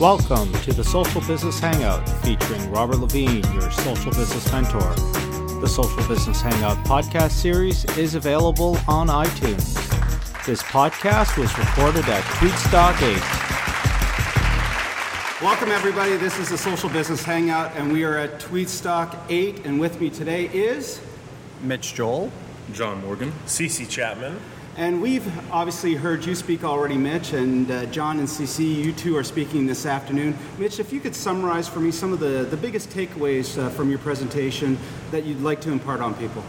Welcome to the Social Business Hangout featuring Robert Lavigne, your social business mentor. The Social Business Hangout podcast series is available on iTunes. This podcast was recorded at Tweetstock 8. Welcome, everybody. This is the Social Business Hangout, and we are at Tweetstock 8. And with me today is. Mitch Joel. John Morgan. CC Chapman. And we've obviously heard you speak already, Mitch, and uh, John and CC, you two are speaking this afternoon. Mitch, if you could summarize for me some of the, the biggest takeaways uh, from your presentation that you'd like to impart on people.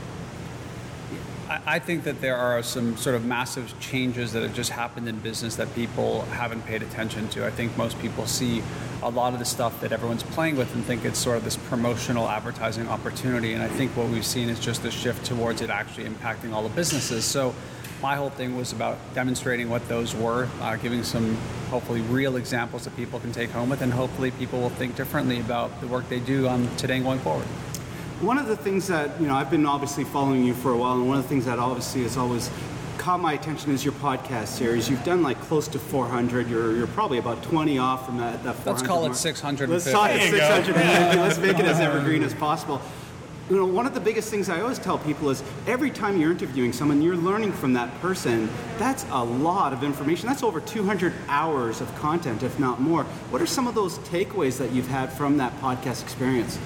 I think that there are some sort of massive changes that have just happened in business that people haven't paid attention to. I think most people see a lot of the stuff that everyone's playing with and think it's sort of this promotional advertising opportunity. And I think what we've seen is just a shift towards it actually impacting all the businesses. So my whole thing was about demonstrating what those were, uh, giving some hopefully real examples that people can take home with, and hopefully people will think differently about the work they do on today and going forward. One of the things that, you know, I've been obviously following you for a while, and one of the things that obviously has always caught my attention is your podcast series. You've done like close to 400. You're, you're probably about 20 off from that, that 400 Let's call mark. it 600. Let's talk it 600. Let's make it as evergreen as possible you know, one of the biggest things I always tell people is every time you're interviewing someone, you're learning from that person. That's a lot of information. That's over 200 hours of content, if not more. What are some of those takeaways that you've had from that podcast experience?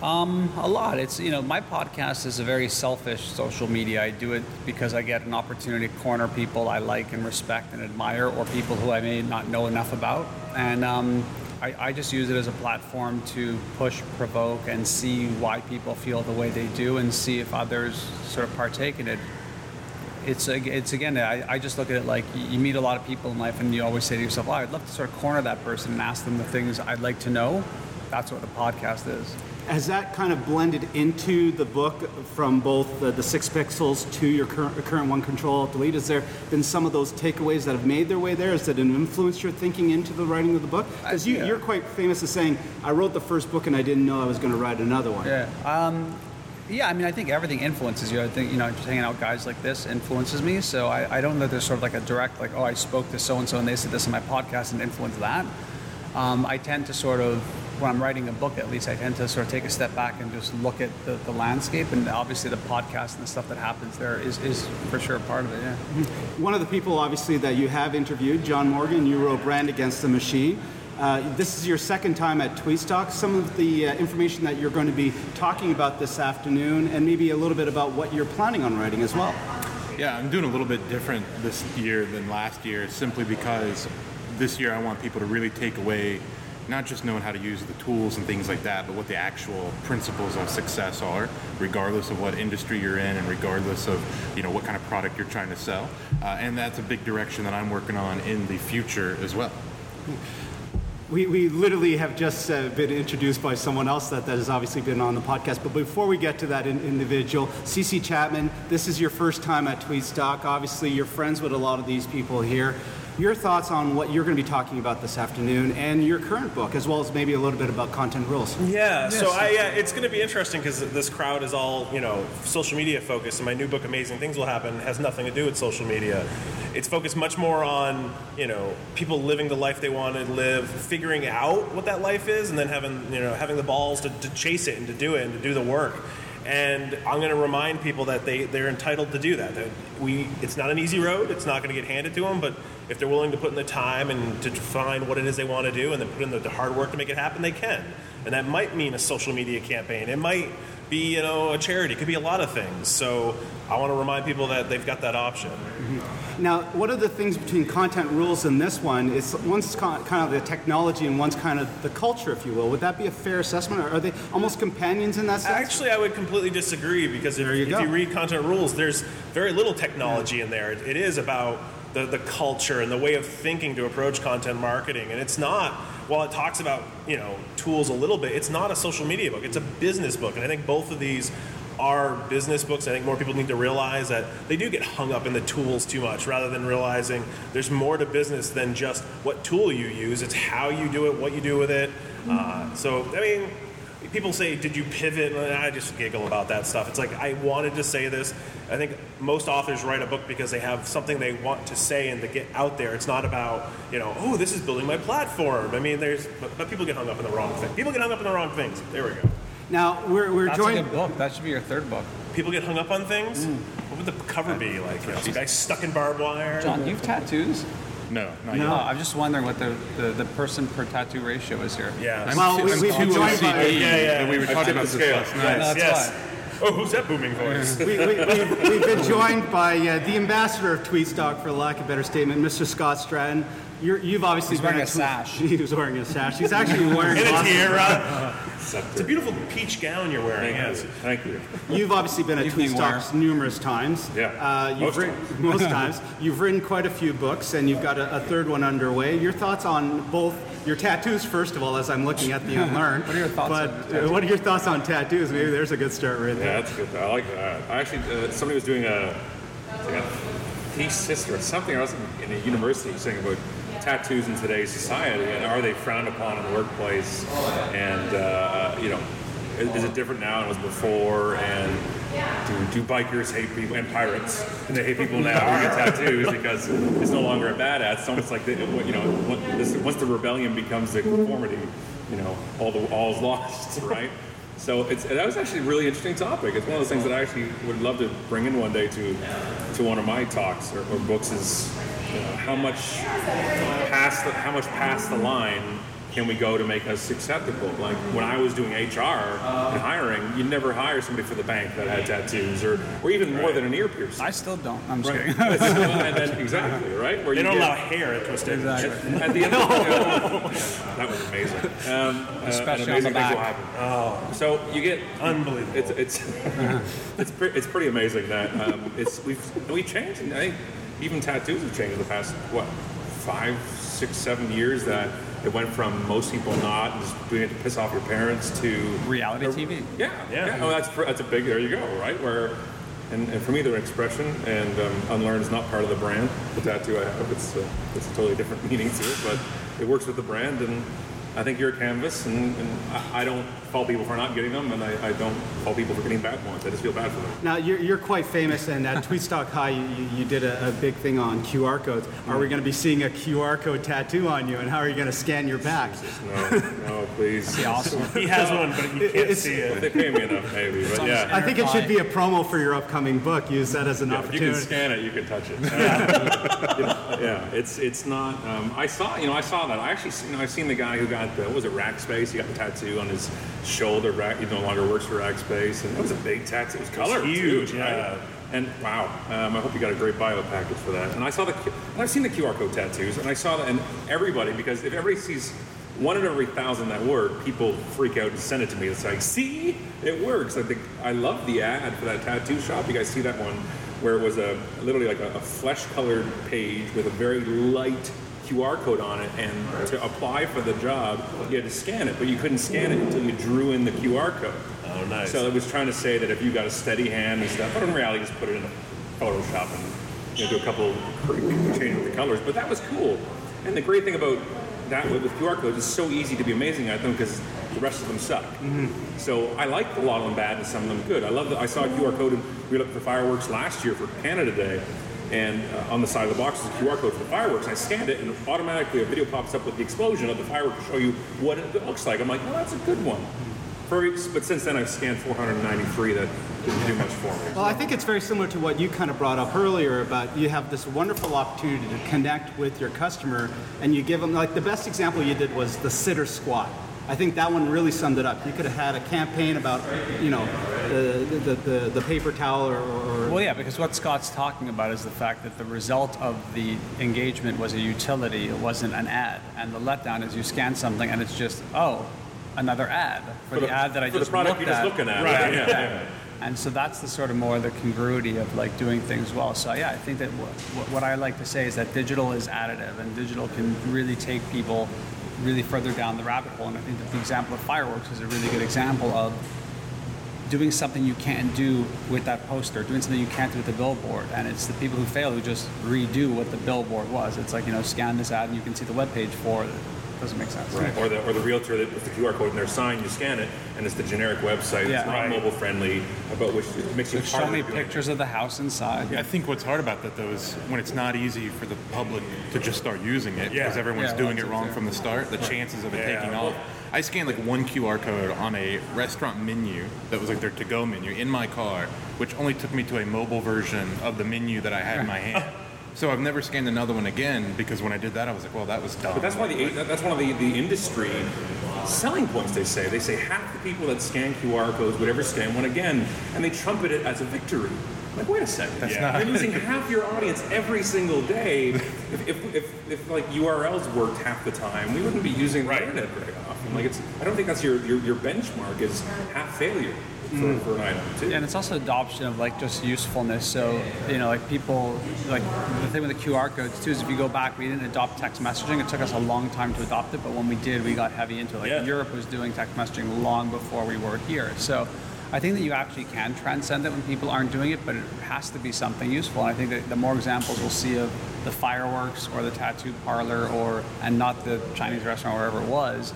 Um, a lot. It's you know my podcast is a very selfish social media. I do it because I get an opportunity to corner people I like and respect and admire, or people who I may not know enough about. And um, I, I, just use it as a platform to push, provoke, and see why people feel the way they do, and see if others sort of partake in it. It's it's again, I, I just look at it like you meet a lot of people in life, and you always say to yourself, "Well, I'd love to sort of corner that person and ask them the things I'd like to know." That's what the podcast is has that kind of blended into the book from both the, the six pixels to your current, current one control delete has there been some of those takeaways that have made their way there has that influenced your thinking into the writing of the book because you, are quite famous as saying i wrote the first book and i didn't know i was going to write another one yeah um, yeah, I mean, I think everything influences you. I think, you know, just hanging out guys like this influences me. So I, I don't know there's sort of like a direct, like, oh, I spoke to so and so and they said this in my podcast and influenced that. Um, I tend to sort of when I'm writing a book, at least, I tend to sort of take a step back and just look at the, the landscape. And obviously, the podcast and the stuff that happens there is, is for sure part of it. Yeah. Mm-hmm. One of the people, obviously, that you have interviewed, John Morgan, you wrote Brand Against the Machine. Uh, this is your second time at Tweetstock. Some of the uh, information that you're going to be talking about this afternoon, and maybe a little bit about what you're planning on writing as well. Yeah, I'm doing a little bit different this year than last year, simply because this year I want people to really take away not just knowing how to use the tools and things like that, but what the actual principles of success are, regardless of what industry you're in and regardless of you know what kind of product you're trying to sell. Uh, and that's a big direction that I'm working on in the future as well. We, we literally have just uh, been introduced by someone else that, that has obviously been on the podcast. But before we get to that in, individual, CC Chapman, this is your first time at Tweetstock. Obviously, you're friends with a lot of these people here your thoughts on what you're going to be talking about this afternoon and your current book, as well as maybe a little bit about content rules. Yeah, yes. so I, uh, it's going to be interesting because this crowd is all you know social media focused, and my new book, Amazing Things Will Happen, has nothing to do with social media. It's focused much more on you know people living the life they want to live, figuring out what that life is, and then having you know having the balls to, to chase it and to do it and to do the work and I'm going to remind people that they, they're entitled to do that. That we, it's not an easy road. It's not going to get handed to them, but if they're willing to put in the time and to find what it is they want to do and then put in the, the hard work to make it happen, they can. And that might mean a social media campaign. It might be, you know, a charity. It could be a lot of things. So I want to remind people that they've got that option. Mm-hmm. Now, what are the things between content rules and this one? Is one's kind of the technology and one's kind of the culture, if you will. Would that be a fair assessment, or are they almost companions in that sense? Actually, I would completely disagree because if, you, if you read content rules, there's very little technology yeah. in there. it is about the, the culture and the way of thinking to approach content marketing. And it's not, while it talks about, you know, tools a little bit, it's not a social media book. It's a business book. And I think both of these are business books. I think more people need to realize that they do get hung up in the tools too much rather than realizing there's more to business than just what tool you use. It's how you do it, what you do with it. Uh, so, I mean, people say, "Did you pivot?" And I just giggle about that stuff. It's like I wanted to say this. I think most authors write a book because they have something they want to say and to get out there. It's not about you know, oh, this is building my platform. I mean, there's but, but people get hung up in the wrong thing. People get hung up in the wrong things. There we go. Now we're, we're That's joined. a good book. That should be your third book. People get hung up on things. Mm. What would the cover be like? You know, some guy stuck in barbed wire. John, you have tattoos? No, not No. No, yet. I'm just wondering what the, the, the person per tattoo ratio is here. Yeah. I'm Well, too- we- I'm we've too been joined by- OCD, Yeah, yeah. And we were I've talking about the scale. last night. Yes, That's yes. why. Oh, who's that booming voice? we, we, we, we've been joined by uh, the ambassador of Tweetstock, for lack of a better statement, Mr. Scott Stratten. You're, you've obviously He's been wearing a a sash. He was wearing a sash. He's actually wearing. And a tiara. It's a beautiful peach gown you're wearing. Yes. Thank you. You've obviously been at Evening wear. Numerous times. Yeah, Uh, you've most written, most times. You've written quite a few books, and you've got a, a third one underway. Your thoughts on both your tattoos, first of all, as I'm looking at the Unlearned. What are your thoughts but, on uh, tattoos? what are your thoughts on tattoos? Maybe there's a good start right Yeah, there. that's good. I like that. I actually, uh, somebody was doing a, like a thesis or something. I was in a university saying about tattoos in today's society and are they frowned upon in the workplace? And uh, you know, is, is it different now than it was before? And do, do bikers hate people and pirates? And they hate people now who get tattoos because it's no longer a badass? It's almost like the, you know, once the rebellion becomes the conformity, you know, all the all's lost, right? So it's that was actually a really interesting topic. It's one of those things that I actually would love to bring in one day to to one of my talks or, or books. Is know, how much past the, how much past the line can we go to make us acceptable? Like when I was doing HR and hiring, you never hire somebody for the bank that had tattoos or or even more than an ear piercing. I still don't. I'm just Right. kidding. then, exactly right where They you don't get- allow hair at Twisted. Exactly. at the end of the that was amazing. Um, uh, Especially and on the amazing things will back. happen. Oh, so you get Unbelievable. It's it's it's, pre- it's pretty amazing that um, it's we've we changed. I think even tattoos have changed in the past what five, six, seven years. That it went from most people not just doing it to piss off your parents to Reality TV. yeah, Yeah. yeah. Oh, that's that's a big. There you go. Right where. And, and for me, they're an expression, and um, unlearn is not part of the brand. The tattoo I have, it's a, it's a totally different meaning to it, but it works with the brand. And I think you're a canvas, and, and I, I don't fault people for not getting them, and I, I don't fault people for getting bad ones. I just feel bad for them. Now, you're, you're quite famous, and at Tweetstock High, you, you, you did a, a big thing on QR codes. Are we going to be seeing a QR code tattoo on you, and how are you going to scan your back? No, no, please. Awesome. He has one, but you can't It's- see If it. they pay me enough, maybe. But yeah, I think it should be a promo for your upcoming book. Use that as an Yeah, if you can scan it, you can touch it. Uh, yeah, it's it's not. Um, I saw, you know, I saw that. I actually, you know, I've seen the guy who got the what was it Rackspace. He got the tattoo on his shoulder. Rack, he no longer works for Rackspace, and it was a big tattoo. It was colored, huge, yeah. right? And wow, um, I hope you got a great bio package for that. And I saw the, I've seen the QR code tattoos, and I saw that, and everybody, because if everybody sees one in every thousand that work, people freak out and send it to me. It's like, see, it works. I think I love the ad for that tattoo shop. You guys see that one where it was a literally like a, a flesh-colored page with a very light QR code on it, and to apply for the job, you had to scan it, but you couldn't scan it until you drew in the QR code. Oh, nice. So it was trying to say that if you got a steady hand and stuff, but in reality, just put it in a Photoshop and you know, do a couple change with the colors. But that was cool. And the great thing about that with, QR codes is so easy to be amazing at them because the rest of them suck. Mm-hmm. So I like a lot of them bad and some of them good. I love that. I saw a QR code and we looked for fireworks last year for Canada Day. And uh, on the side of the box is a QR code for the fireworks. I scanned it, and automatically a video pops up with the explosion of the fireworks to show you what it looks like. I'm like, well, that's a good one. But since then, I've scanned 493 that didn't do much for me. Well, I think it's very similar to what you kind of brought up earlier about you have this wonderful opportunity to connect with your customer and you give them, like the best example you did was the Sit or Squat. I think that one really summed it up. You could have had a campaign about, you know, the, the, the, the paper towel or, or Well, yeah, because what Scott's talking about is the fact that the result of the engagement was a utility, it wasn't an ad. And the letdown is you scan something and it's just, oh, another ad for, For the, the- ad that I for the just product looked you're just at. looking at, Right, right, Yeah. yeah. And so that's the sort of more the congruity of like doing things well. So yeah, I think that what, what I like to say is that digital is additive and digital can really take people really further down the rabbit hole. And I think that the example of fireworks is a really good example of doing something you can't do with that poster, doing something you can't do with the billboard. And it's the people who fail who just redo what the billboard was. It's like, you know, scan this ad and you can see the webpage for doesn't make sense. Right. Or the or the realtor that puts the QR code in their sign, you scan it, and it's the generic website. Yeah. it's not Right. mobile friendly, about which it makes you Show part of me it pictures of the house inside. I think what's hard about that though is when it's not easy for the public to just start using it Yeah. because everyone's Yeah, doing it it wrong too. from the start. The chances of it Yeah. taking off. I scanned like one QR code on a restaurant menu that was like their to-go menu in my car, which only took me to a mobile version of the menu that I had in my hand. So I've never scanned another one again because when I did that, I was like, well, that was dumb. But that's why the that's one of the, the industry selling points. They say they say half the people that scan QR codes would ever scan one again, and they trumpet it as a victory. Like, wait a second, That's yeah. not- you're losing half your audience every single day. If, if, if, if like URLs worked half the time, we wouldn't be using the Right. internet very often. Like, it's I don't think that's your your, your benchmark is half failure for, mm. for an item too. And it's also adoption of like just usefulness. So you know, like people like the thing with the QR codes too is if you go back, we didn't adopt text messaging. It took us a long time to adopt it, but when we did, we got heavy into it. Like Yeah. Europe was doing text messaging long before we were here. So. I think that you actually can transcend it when people aren't doing it, but it has to be something useful. And I think that the more examples we'll see of the fireworks or the tattoo parlor or and not the Chinese restaurant or wherever it was,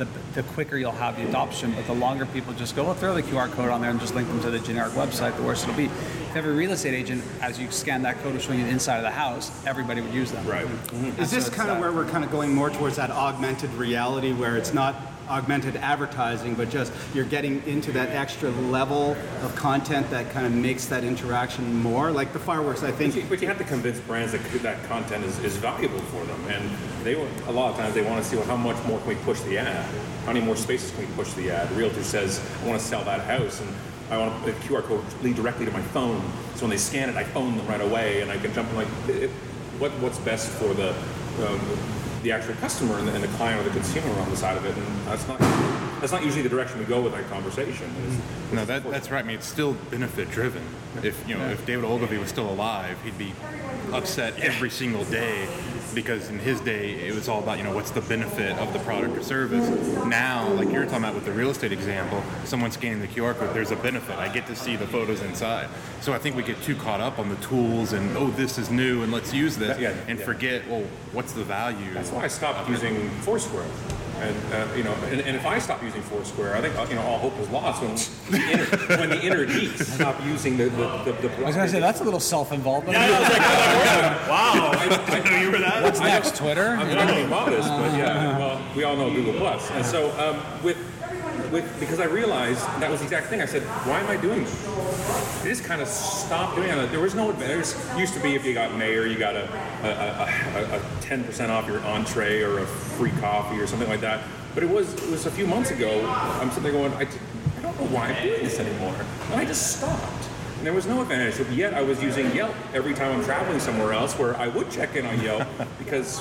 the, the quicker you'll have the adoption. But the longer people just go, well, throw the QR code on there and just link them to the generic website, the worse it'll be. If every real estate agent, as you scan that code, was showing you the inside of the house, everybody would use them. Right. Mm-hmm. Is this kind of where we're kind of going more towards that augmented reality where it's not augmented advertising, but just you're getting into that extra level of content that kind of makes that interaction more? Like the fireworks, I But you, think. but you have to convince brands that that content is, is valuable for them, and they a lot of times they want to see well, how much more can we push the ad, how many more spaces can we push the ad. The realtor says, I want to sell that house, and I want the QR code lead directly to my phone, so when they scan it, I phone them right away, and I can jump in like, it, what what's best for the um, the actual customer and the, and the client or the consumer on the side of it, and that's not that's not usually the direction we go with that conversation. It's- mm-hmm. No, that, that's right. I mean, it's still benefit driven. If you know, if David Ogilvy was still alive, he'd be upset every single day because in his day it was all about you know what's the benefit of the product or service. Now, like you're talking about with the real estate example, someone scanning the QR code, there's a benefit. I get to see the photos inside. So I think we get too caught up on the tools and oh, this is new and let's use this, Yeah, and yeah. forget well, what's the value? That's why I stopped using Foursquare. And uh, you know, and, and if I stop using Foursquare, I think you know all hope is lost when the inner, when the inner geeks stop using the the, the, the I was going to say, that's a little self involvement. Wow. I you were that? What's next, Twitter? I'm trying to be modest, but yeah, well, we all know Google Plus. And so um, with with because I realized that was the exact thing. I said, why am I doing this? I just kind of stopped doing it. There was no advantage. Used to be if you got mayor, you got a a 10% off your entree or a free coffee or something like that. But it was it was a few months ago. I'm sitting there going, I, I don't know why I'm doing this anymore. And I just stopped. And there was no advantage. Yet I was using Yelp every time I'm traveling somewhere else where I would check in on Yelp because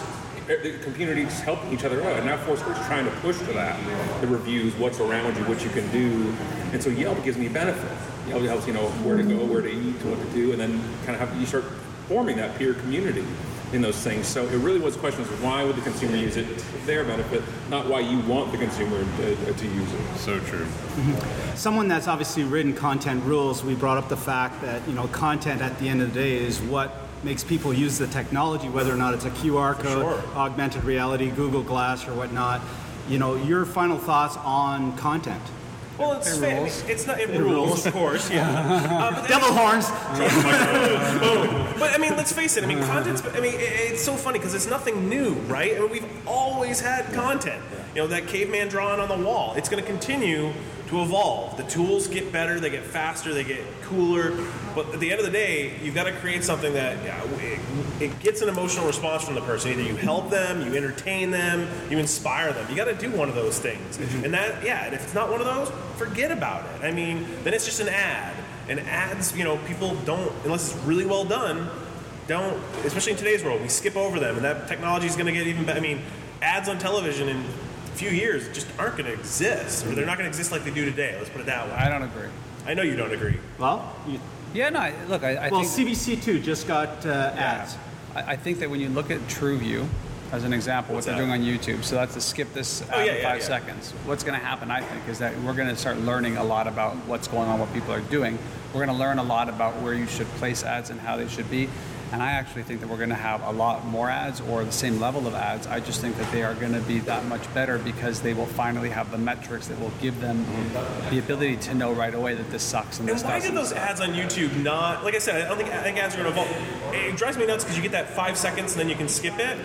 the communities helping each other out. And now Foursquare's trying to push to that. The reviews, what's around you, what you can do. And so Yelp gives me benefit. Yelp helps you know where to go, where to eat, what to do, and then kind of have you start forming that peer community in those things. So it really was questions of why would the consumer use it for their benefit, not why you want the consumer to, uh, to use it. so true. Mm-hmm. Someone that's obviously written content rules, we brought up the fact that, you know, content at the end of the day is what makes people use the technology, whether or not it's a QR code, sure. augmented reality, Google Glass, or whatnot. You know, your final thoughts on content? Well, it's It fa- rules. it's not it, rules, of course. Yeah. Uh, but Devil horns! Oh, but I mean, let's face it. I mean, content's. I mean, it- it's so funny because it's nothing new, right? I mean, we've always had content. You know, that caveman drawing on the wall. It's going to continue to evolve. The tools get better, they get faster, they get cooler. But at the end of the day, you've got to create something that yeah, it, it gets an emotional response from the person. Either you help them, you entertain them, you inspire them. You got to do one of those things. Mm-hmm. And that, yeah, and if it's not one of those, forget about it. I mean, then it's just an ad. And ads, you know, people don't, unless it's really well done, don't, especially in today's world, we skip over them, and that technology is going to get even better. I mean, ads on television in a few years just aren't going to exist, or they're not going to exist like they do today. Let's put it that way. I don't agree. I know you don't agree. Well, you, Yeah, no, I- look, I, I well, think. CBC2 just got uh, ads. I I think that when you look at TrueView, as an example, What's what they're that? doing on YouTube, so that's to skip this ad Oh, yeah, in yeah, five yeah. seconds. What's going to happen, I think, is that we're going to start learning a lot about what's going on, what people are doing. We're going to learn a lot about where you should place ads and how they should be. And I actually think that we're going to have a lot more ads or the same level of ads. I just think that they are going to be that much better because they will finally have the metrics that will give them the ability to know right away that this sucks and And this why doesn't. did those ads on YouTube not? Like I said, I don't think I think ads are going to evolve. It drives me nuts because you get that five seconds and then you can skip it.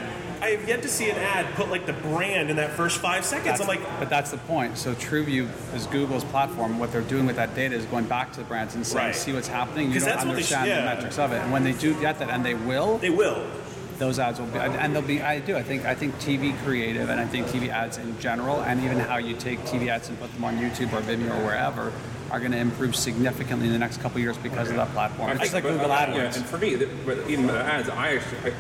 I have yet to see an ad put like the brand in that first five seconds. That's- I'm like, but that's the point. So TrueView is Google's platform. What they're doing with that data is going back to the brands and saying, Right. "See what's happening." You 'Cause don't that's what they sh- understand yeah. the metrics of it, and when they do get that, and they will, they will. those ads will be, and they'll be. I do. I think. I think TV creative, and I think TV ads in general, and even how you take TV ads and put them on YouTube or Vimeo or wherever, are going to improve significantly in the next couple of years because of that platform. It's just like But, Google uh, AdWords. Yeah, and for me, the, but even the ads, I actually, I,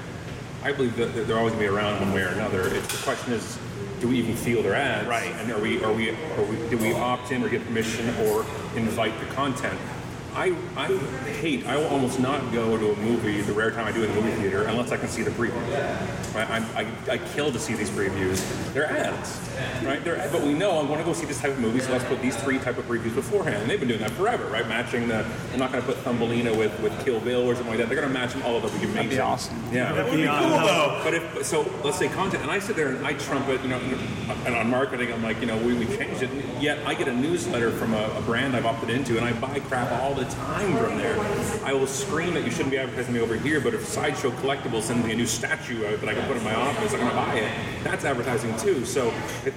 I believe that they're always going to be around one way or another. It's, the question is, do we even feel their ads? Right. And are we, are we, are we, do we opt in or get permission or invite the content? I, I hate, I will almost not go to a movie, the rare time I do in the movie theater, unless I can see the preview. Right? I'm, I, I kill to see these previews. They're ads, right? They're, but we know I want to go see this type of movie, so let's put these three type of previews beforehand. And they've been doing that forever, right? Matching the, they're not going to put Thumbelina with, with Kill Bill or something like that. They're going to match them all of them. That'd be amazing. be awesome. Yeah. That would be cool though. But if so, let's say content, and I sit there and I trumpet, you know, and UnMarketing, I'm like, you know, we, we changed it. Yet I get a newsletter from a, a brand I've opted into, and I buy crap all the time from there. I will scream that you shouldn't be advertising me over here, but if Sideshow Collectibles sends me a new statue out that I can put in my office, I'm going to buy it. That's advertising too. So. It,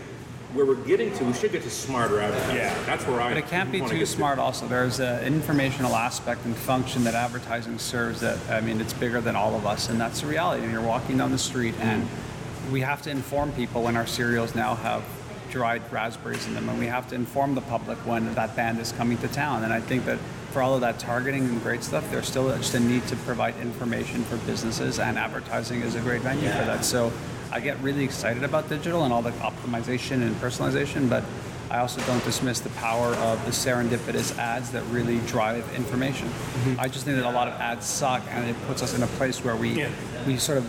where we're getting to, we should get to smarter advertising. Yeah. that's where I. But it can't be too get to. smart. Also, there's an informational aspect and function that advertising serves. That I mean, it's bigger than all of us, and that's the reality. And you're walking down the street, and we have to inform people when our cereals now have dried raspberries in them, and we have to inform the public when that band is coming to town. And I think that for all of that targeting and great stuff, there's still just a need to provide information for businesses, and advertising is a great venue for that. So. I get really excited about digital and all the optimization and personalization, but I also don't dismiss the power of the serendipitous ads that really drive information. Mm-hmm. I just think that a lot of ads suck, and it puts us in a place where we Yeah. we sort of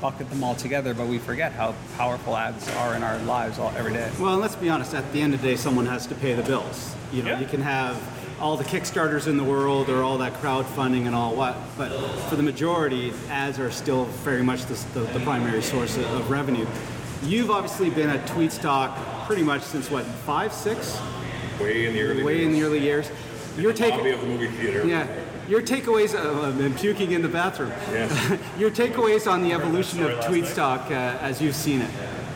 bucket them all together, but we forget how powerful ads are in our lives all every day. Well, let's be honest. At the end of the day, someone has to pay the bills. You know, Yeah. you can have all the Kickstarters in the world or all that crowdfunding and all what, but for the majority, ads are still very much the, the, the primary source of, of revenue. You've obviously been at Tweetstock pretty much since what five, six, way in the early way in the early years. Your take, of the movie theater. yeah. Your takeaways, uh, I've puking in the bathroom. Yes. Your takeaways on the evolution of Tweetstock uh, as you've seen it.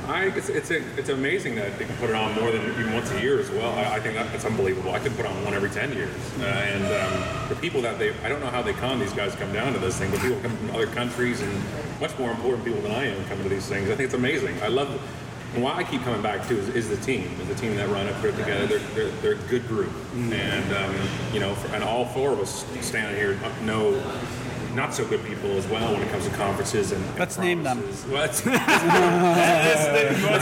I, it's, it's, a, it's amazing that they can put it on more than even once a year as well. I, I think that, that's unbelievable. I could put on one every 10 years. Uh, and um, the people that they, I don't know how they con these guys come down to this thing, but people come from other countries and much more important people than I am come to these things. I think it's amazing. I love and why I keep coming back to is, is the team, is the team that run it, put it together. They're, they're, they're a good group. And, um, you know, for, and all four of us standing here know not so good people as well when it comes to conferences and, and Let's name them. promises. Let's,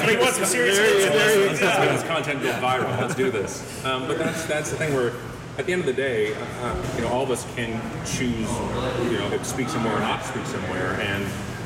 make one some serious Let's this content go viral. Let's do this. Um, but that's that's the thing where, at the end of the day, uh, you know, all of us can choose, you know, to speak somewhere or not speak somewhere, and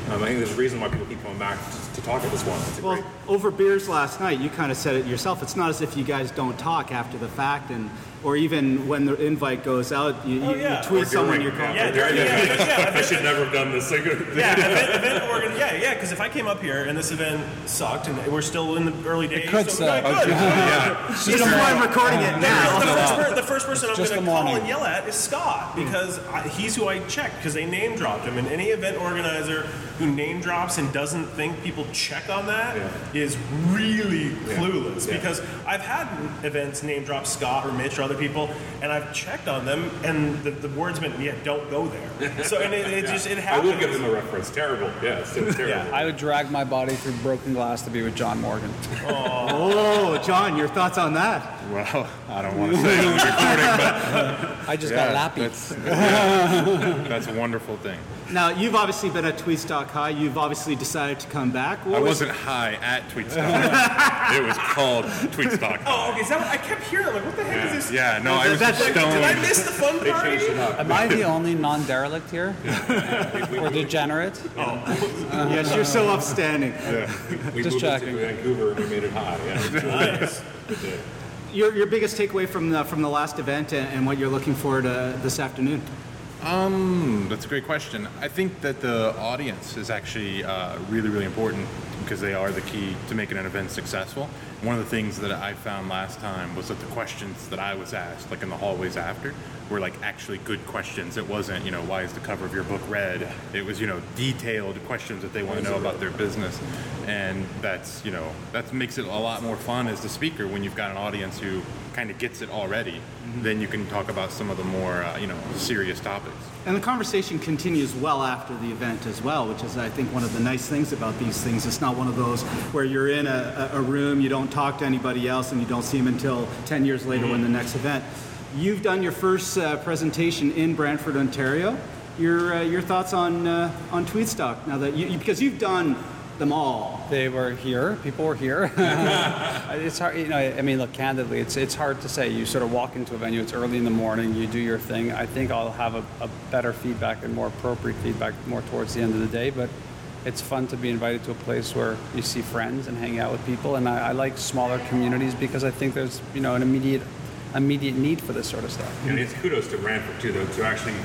um, I think there's a reason why people keep coming back to, to talk at this one. Well, great. over beers last night, you kind of said it yourself. It's not as if you guys don't talk after the fact, and or even when the invite goes out, you, Oh, yeah. you tweet Or someone during, you're calling. Yeah, during, yeah, yeah, I should never have done this. Like, yeah, event, event organ, yeah, yeah. Because if I came up here and this event sucked and we're still in the early days, it could so suck. yeah, good. This is why I'm recording it now. the first, per, the first person I'm going to call and yell at is Scott hmm. because I, he's who I checked because they name dropped him. And any event organizer who name drops and doesn't think people check on that is Yeah. really clueless. Yeah. Because I've had events name drop Scott or Mitch or other people, and I've checked on them, and the, the word's been, yeah, don't go there. So and it, it just it happens. I will give them a reference. Terrible. Yes, it's terrible. Yeah. I would drag my body through broken glass to be with John Morgan. Oh, John, your thoughts on that? Well, I don't want to say it on recording, but I just yeah, got lappy. that's, yeah, that's a wonderful thing. Now, you've obviously been at Tweetstock High. You've obviously decided to come back. What I was- wasn't high at Tweetstock. it was called Tweetstock. Oh, okay. Is that what, I kept hearing? Like, what the heck is this? Yeah, no, I was That's- stoned. Did I miss the fun They part? changed it up. Am I the only non-derelict here? or degenerate? Oh. Yes, you're so upstanding. We Just moved checking. it to Vancouver and we made it high. Yeah. Nice. Your, your biggest takeaway from the from the last event and, and what you're looking forward to this afternoon? Hmm, that's a great question. I think that the audience is actually uh, really, really important because they are the key to making an event successful. One of the things that I found last time was that the questions that I was asked, like in the hallways after, were like actually good questions. It wasn't, you know, why is the cover of your book red? It was, you know, detailed questions that they want to know about their business. And that's, you know, that makes it a lot more fun as the speaker when you've got an audience who kind of gets it already. Then you can talk about some of the more, uh, you know, serious topics. And the conversation continues well after the event as well, which is, I think, one of the nice things about these things. It's not one of those where you're in a, a room, you don't talk to anybody else, and you don't see them until 10 years later when the next event. You've done your first uh, presentation in Brantford, Ontario. Your, uh, your thoughts on, uh, on Tweetstock now that you, because you've done them all. They were here. People were here. it's hard, you know. I mean, look, candidly, it's it's hard to say. You sort of walk into a venue. It's early in the morning. You do your thing. I think I'll have a, a better feedback and more appropriate feedback more towards the end of the day. But it's fun to be invited to a place where you see friends and hang out with people. And I, I like smaller communities because I think there's you know an immediate immediate need for this sort of stuff. And it's kudos to Brantford too, though, to actually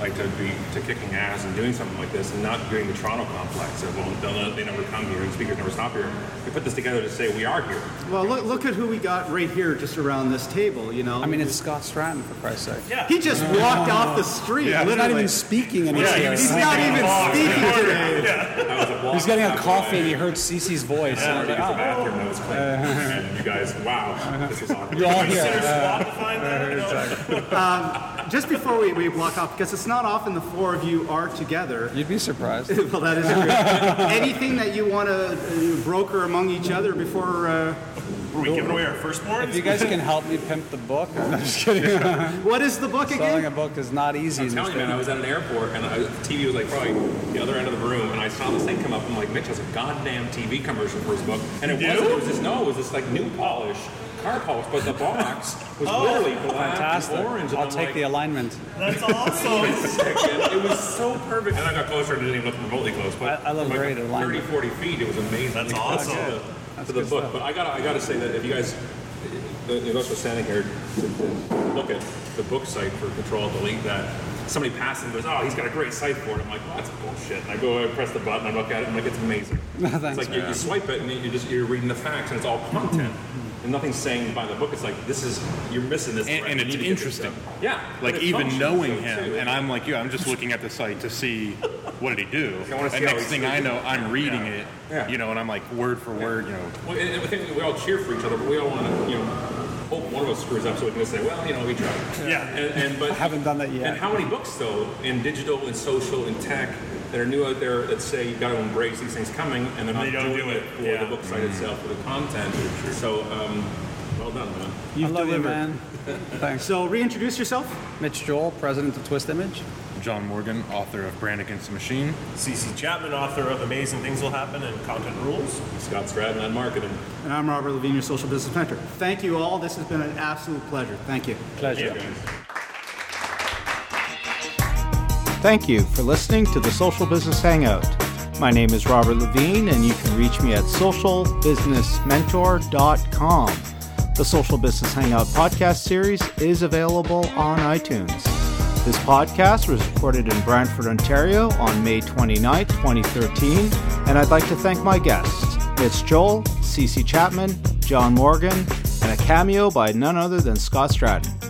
like to be to kicking ass and doing something like this, and not doing the Toronto complex of well, they'll- they never come here and speakers never stop here. We put this together to say we are here. Well, look, look at who we got right here just around this table, you know. I mean, it's Scott Stratten for Christ's sake. Yeah. he just walked off the street, He's literally. not even speaking anymore. Yeah, He's not even speaking today. I was a He's getting a coffee and he heard CC's voice. I and was I was the like, oh. bathroom that was clean. and you guys, wow, this was awkward. You're all here. Consider Uh, swap behind that. Just before we, we block off, because it's not often the four of you are together. You'd be surprised. well, that is true. Anything that you want to uh, broker among each other before? Uh, Were we giving away our firstborns? If you guys can help me pimp the book, I'm just kidding. what is the book again? Selling a book is not easy. I'm telling you, man, I was at an airport and I, the TV was like probably the other end of the room, and I saw this thing come up. I'm like, Mitch has a goddamn TV commercial for his book, and it wasn't. It was this no, it was this like new polish, car polish, but the box was oh. literally black Fantastic. and orange. And I'll I'm take like, the alignment. That's awesome. It was so perfect. And I got closer and it didn't even look remotely close. But I- I love from great like alignment. 30, 40 feet, it was amazing. That's awesome. to the- That's to the good book. stuff. But I gotta, I gotta say that if you guys, the, the us were standing here to, to look at the book site for Control Delete, that somebody passes and goes, "Oh, he's got a great site for it." I'm like, well, "That's bullshit." And I go, I press the button, I look at it, I'm like, "It's amazing." Thanks, it's like you, you swipe it and you just you're reading the facts and it's all content. And nothing's saying by the book. It's like this is you're missing this. And, and it's need to get this interesting. done. Yeah, Like even knowing him, too. and I'm like you. I'm just looking at the site to see what did he do. I and next thing I know, I'm reading Yeah. it. Yeah. You know, and I'm like word for word. You know, Well, and I think we all cheer for each other, but we all want to, you know, hope one of us screws up so we can just say, well, you know, we tried. Yeah. And, and but I haven't done that yet. And how many books though, in digital and social and tech, that are new out there that say you've got to embrace these things coming, and they're not They don't doing do it it. for Yeah. the book site itself, for the content. So, um, well done, man. You've love delivered. you, man. Thanks. So reintroduce yourself. Mitch Joel, president of Twist Image. John Morgan, author of Brand Against the Machine. CC Chapman, author of Amazing Things Will Happen and Content Rules. Scott Stratten on marketing. And I'm Robert Lavigne, your social business mentor. Thank you all. This has been an absolute pleasure. Thank you. Pleasure. Thank you for listening to the Social Business Hangout. My name is Robert Lavigne, and you can reach me at socialbusinessmentor.com. The Social Business Hangout podcast series is available on iTunes. This podcast was recorded in Brantford, Ontario on May 29, 2013, and I'd like to thank my guests, Mitch Joel, CC Chapman, John Morgan, and a cameo by none other than Scott Stratten.